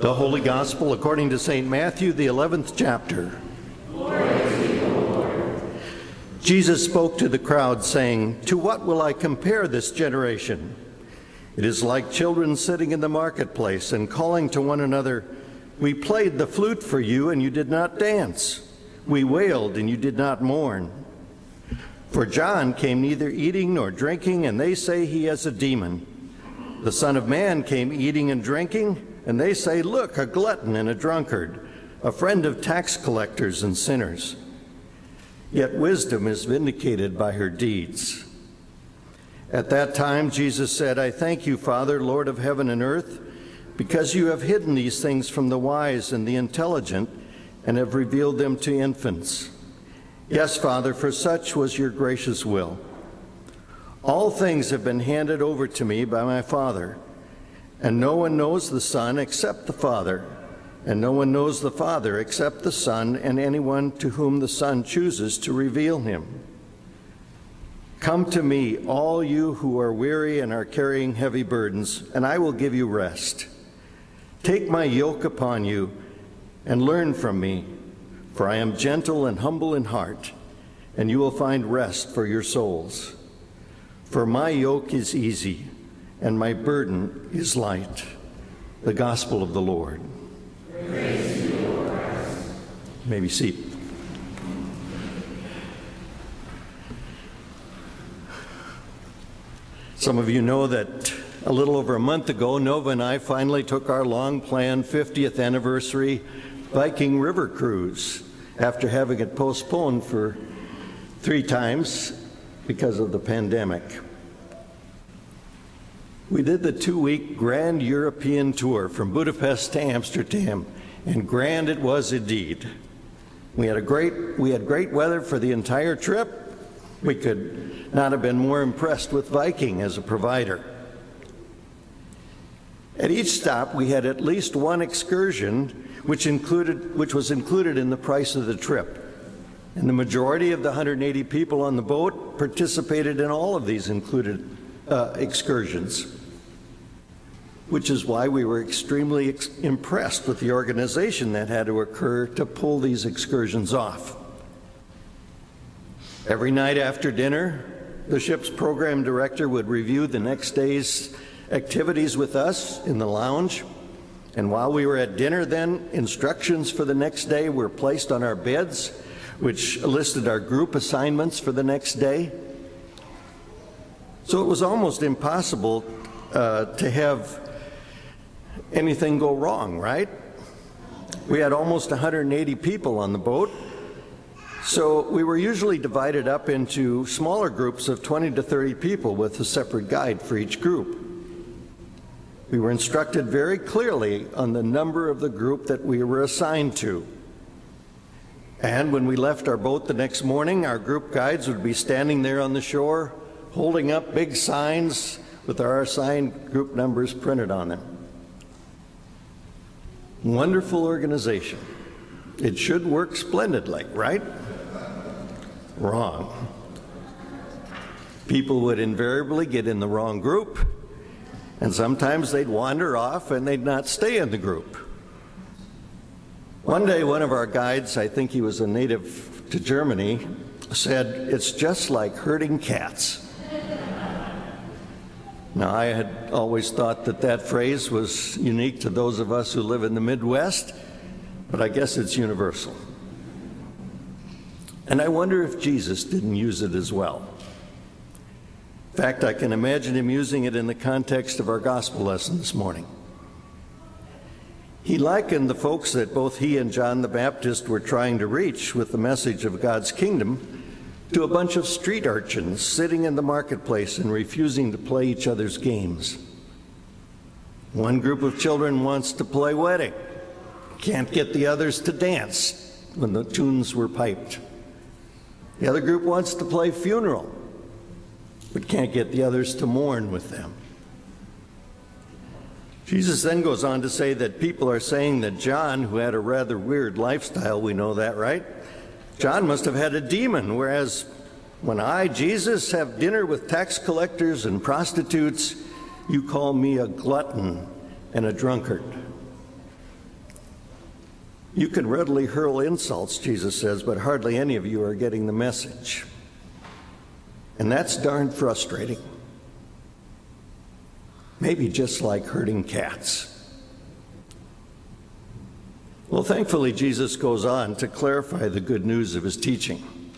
The Holy Gospel according to St. Matthew, the 11th chapter. Jesus spoke to the crowd, saying, To what will I compare this generation? It is like children sitting in the marketplace and calling to one another, We played the flute for you, and you did not dance. We wailed, and you did not mourn. For John came neither eating nor drinking, and they say he has a demon. The Son of Man came eating and drinking, and they say, Look, a glutton and a drunkard, a friend of tax collectors and sinners. Yet wisdom is vindicated by her deeds. At that time, Jesus said, I thank you, Father, Lord of heaven and earth, because you have hidden these things from the wise and the intelligent and have revealed them to infants. Yes, Father, for such was your gracious will. All things have been handed over to me by my Father, and no one knows the Son except the Father and no one knows the Father except the Son and anyone to whom the Son chooses to reveal him. Come to me, all you who are weary and are carrying heavy burdens, and I will give you rest. Take my yoke upon you and learn from me, for I am gentle and humble in heart, and you will find rest for your souls. For my yoke is easy and my burden is light. The Gospel of the Lord. Maybe seat. Some of you know that a little over a month ago, Nova and I finally took our long planned 50th anniversary Viking River cruise after having it postponed for three times because of the pandemic. We did the two week Grand European tour from Budapest to Amsterdam, and grand it was indeed. We had, a great, we had great weather for the entire trip. We could not have been more impressed with Viking as a provider. At each stop, we had at least one excursion which, included, which was included in the price of the trip. And the majority of the 180 people on the boat participated in all of these included uh, excursions which is why we were extremely ex impressed with the organization that had to occur to pull these excursions off. Every night after dinner, the ship's program director would review the next day's activities with us in the lounge. And while we were at dinner, then, instructions for the next day were placed on our beds, which listed our group assignments for the next day. So it was almost impossible uh, to have anything go wrong, right? We had almost 180 people on the boat. So we were usually divided up into smaller groups of 20 to 30 people with a separate guide for each group. We were instructed very clearly on the number of the group that we were assigned to. And when we left our boat the next morning, our group guides would be standing there on the shore holding up big signs with our assigned group numbers printed on them. Wonderful organization. It should work splendidly, right? Wrong. People would invariably get in the wrong group, and sometimes they'd wander off and they'd not stay in the group. One day, one of our guides, I think he was a native to Germany, said, It's just like herding cats. Now, I had always thought that that phrase was unique to those of us who live in the Midwest, but I guess it's universal. And I wonder if Jesus didn't use it as well. In fact, I can imagine him using it in the context of our gospel lesson this morning. He likened the folks that both he and John the Baptist were trying to reach with the message of God's kingdom to a bunch of street urchins sitting in the marketplace and refusing to play each other's games. One group of children wants to play wedding, can't get the others to dance when the tunes were piped. The other group wants to play funeral, but can't get the others to mourn with them. Jesus then goes on to say that people are saying that John, who had a rather weird lifestyle, we know that, right? John must have had a demon, whereas when I, Jesus, have dinner with tax collectors and prostitutes, you call me a glutton and a drunkard. You can readily hurl insults, Jesus says, but hardly any of you are getting the message. And that's darn frustrating. Maybe just like herding cats. Well, thankfully, Jesus goes on to clarify the good news of his teaching.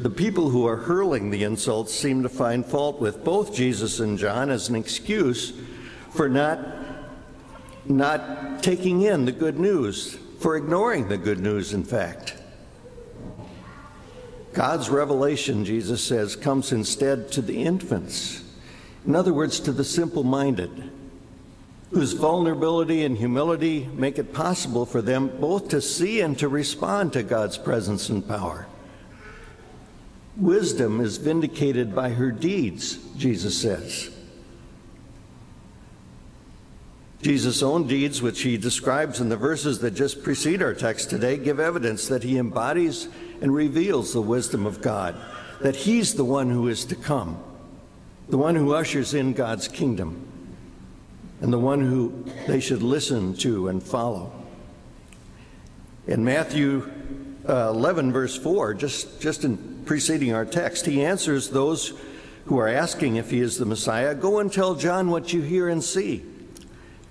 The people who are hurling the insults seem to find fault with both Jesus and John as an excuse for not, not taking in the good news, for ignoring the good news, in fact. God's revelation, Jesus says, comes instead to the infants. In other words, to the simple minded whose vulnerability and humility make it possible for them both to see and to respond to God's presence and power. Wisdom is vindicated by her deeds, Jesus says. Jesus' own deeds, which he describes in the verses that just precede our text today, give evidence that he embodies and reveals the wisdom of God, that he's the one who is to come, the one who ushers in God's kingdom and the one who they should listen to and follow. In Matthew uh, 11, verse 4, just, just in preceding our text, he answers those who are asking if he is the Messiah Go and tell John what you hear and see.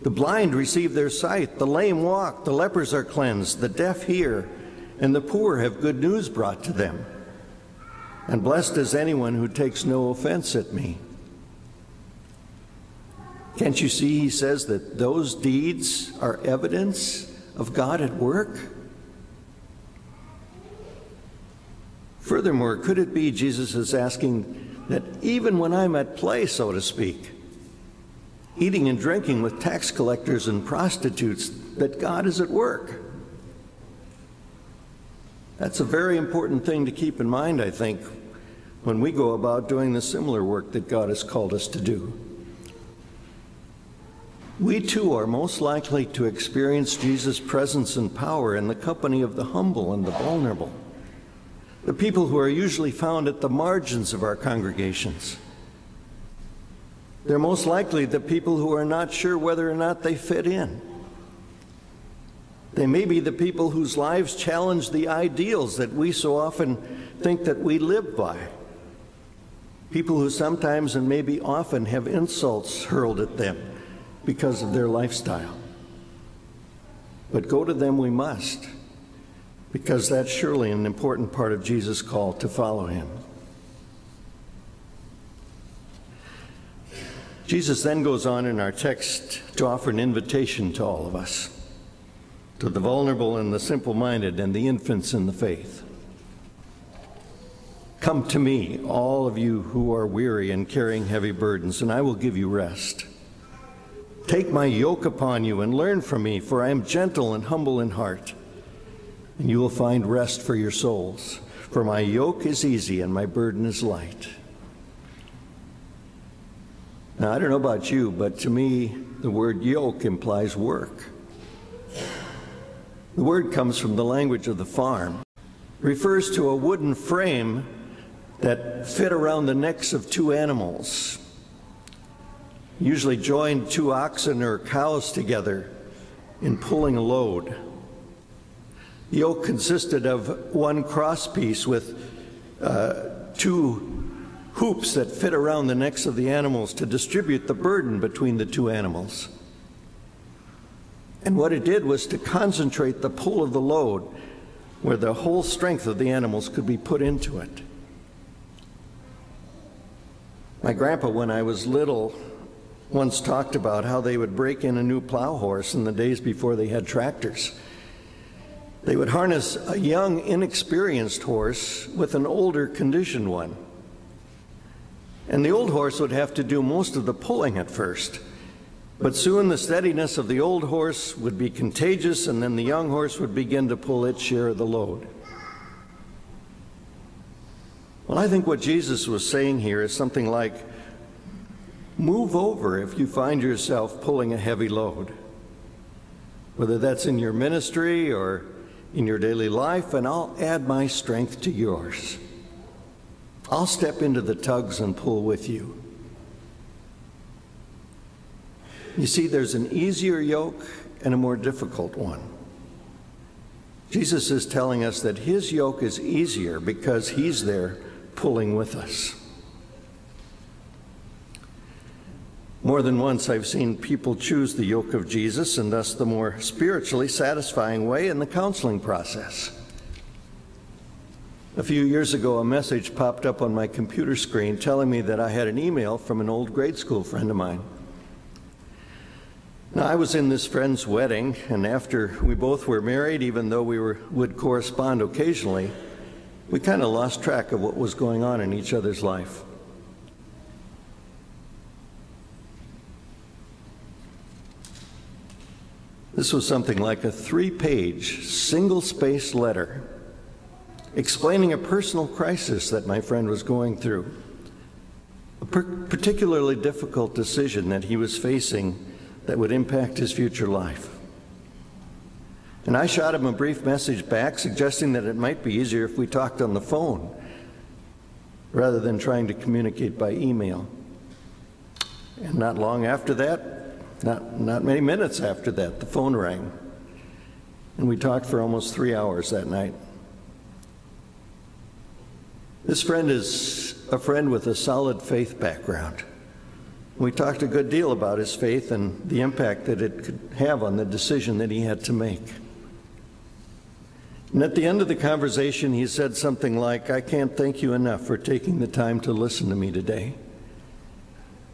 The blind receive their sight, the lame walk, the lepers are cleansed, the deaf hear, and the poor have good news brought to them. And blessed is anyone who takes no offense at me. Can't you see, he says, that those deeds are evidence of God at work? Furthermore, could it be Jesus is asking that even when I'm at play, so to speak, eating and drinking with tax collectors and prostitutes, that God is at work? That's a very important thing to keep in mind, I think, when we go about doing the similar work that God has called us to do we too are most likely to experience Jesus' presence and power in the company of the humble and the vulnerable, the people who are usually found at the margins of our congregations. They're most likely the people who are not sure whether or not they fit in. They may be the people whose lives challenge the ideals that we so often think that we live by. People who sometimes and maybe often have insults hurled at them because of their lifestyle. But go to them we must, because that's surely an important part of Jesus' call to follow him. Jesus then goes on in our text to offer an invitation to all of us, to the vulnerable and the simple minded and the infants in the faith. Come to me, all of you who are weary and carrying heavy burdens, and I will give you rest. Take my yoke upon you and learn from me, for I am gentle and humble in heart, and you will find rest for your souls. For my yoke is easy and my burden is light. Now, I don't know about you, but to me, the word yoke implies work. The word comes from the language of the farm, refers to a wooden frame that fit around the necks of two animals usually joined two oxen or cows together in pulling a load. The yoke consisted of one crosspiece with uh, two hoops that fit around the necks of the animals to distribute the burden between the two animals. And what it did was to concentrate the pull of the load where the whole strength of the animals could be put into it. My grandpa, when I was little, once talked about how they would break in a new plow horse in the days before they had tractors. They would harness a young, inexperienced horse with an older, conditioned one. And the old horse would have to do most of the pulling at first. But soon the steadiness of the old horse would be contagious, and then the young horse would begin to pull its share of the load. Well, I think what Jesus was saying here is something like Move over if you find yourself pulling a heavy load, whether that's in your ministry or in your daily life, and I'll add my strength to yours. I'll step into the tugs and pull with you. You see, there's an easier yoke and a more difficult one. Jesus is telling us that his yoke is easier because he's there pulling with us. More than once, I've seen people choose the yoke of Jesus and thus the more spiritually satisfying way in the counseling process. A few years ago, a message popped up on my computer screen telling me that I had an email from an old grade school friend of mine. Now, I was in this friend's wedding, and after we both were married, even though we were, would correspond occasionally, we kind of lost track of what was going on in each other's life. This was something like a three page, single space letter explaining a personal crisis that my friend was going through, a particularly difficult decision that he was facing that would impact his future life. And I shot him a brief message back suggesting that it might be easier if we talked on the phone rather than trying to communicate by email. And not long after that, not, not many minutes after that, the phone rang. And we talked for almost three hours that night. This friend is a friend with a solid faith background. We talked a good deal about his faith and the impact that it could have on the decision that he had to make. And at the end of the conversation, he said something like, I can't thank you enough for taking the time to listen to me today.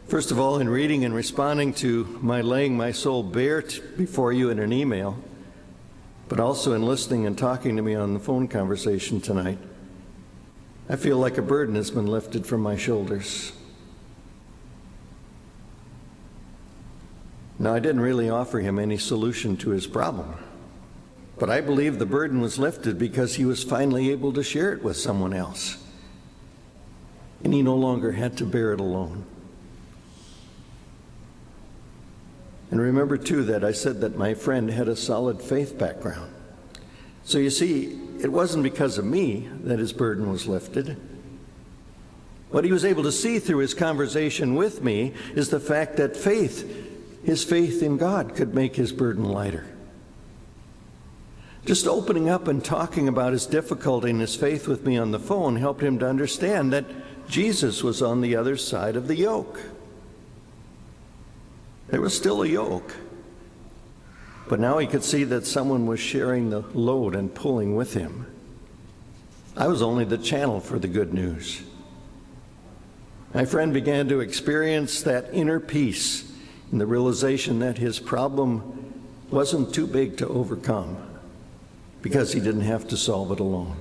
First of all, in reading and responding to my laying my soul bare before you in an email, but also in listening and talking to me on the phone conversation tonight, I feel like a burden has been lifted from my shoulders. Now, I didn't really offer him any solution to his problem, but I believe the burden was lifted because he was finally able to share it with someone else. And he no longer had to bear it alone. And remember, too, that I said that my friend had a solid faith background. So you see, it wasn't because of me that his burden was lifted. What he was able to see through his conversation with me is the fact that faith his faith in God could make his burden lighter. Just opening up and talking about his difficulty and his faith with me on the phone helped him to understand that Jesus was on the other side of the yoke. There was still a yoke, but now he could see that someone was sharing the load and pulling with him. I was only the channel for the good news. My friend began to experience that inner peace in the realization that his problem wasn't too big to overcome because he didn't have to solve it alone.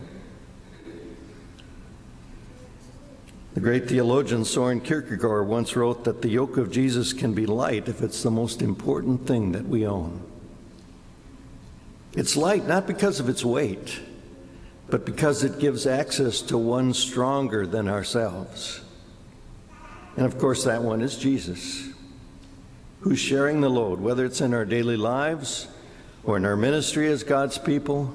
The great theologian Soren Kierkegaard once wrote that the yoke of Jesus can be light if it's the most important thing that we own. It's light not because of its weight, but because it gives access to one stronger than ourselves. And of course, that one is Jesus who's sharing the load, whether it's in our daily lives or in our ministry as God's people,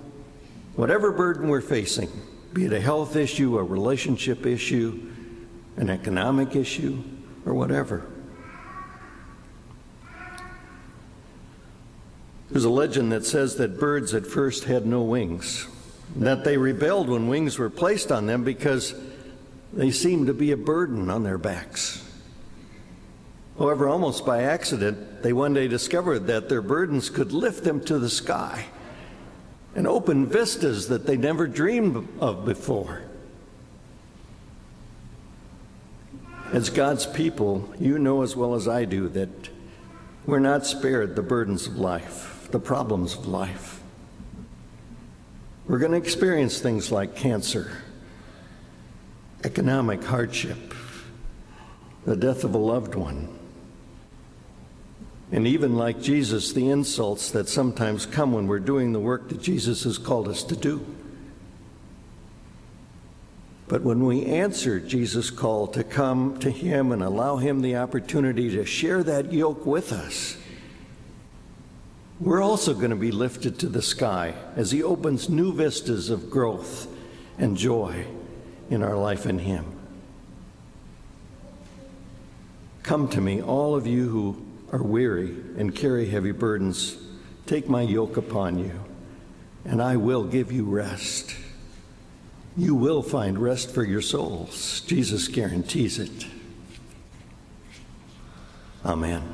whatever burden we're facing, be it a health issue, a relationship issue, an economic issue, or whatever. There's a legend that says that birds at first had no wings, that they rebelled when wings were placed on them because they seemed to be a burden on their backs. However, almost by accident, they one day discovered that their burdens could lift them to the sky and open vistas that they never dreamed of before. As God's people, you know as well as I do that we're not spared the burdens of life, the problems of life. We're going to experience things like cancer, economic hardship, the death of a loved one and even like Jesus, the insults that sometimes come when we're doing the work that Jesus has called us to do. But when we answer Jesus' call to come to Him and allow Him the opportunity to share that yoke with us, we're also going to be lifted to the sky as He opens new vistas of growth and joy in our life in Him. Come to me, all of you who are weary and carry heavy burdens, take my yoke upon you and I will give you rest. You will find rest for your souls. Jesus guarantees it. Amen.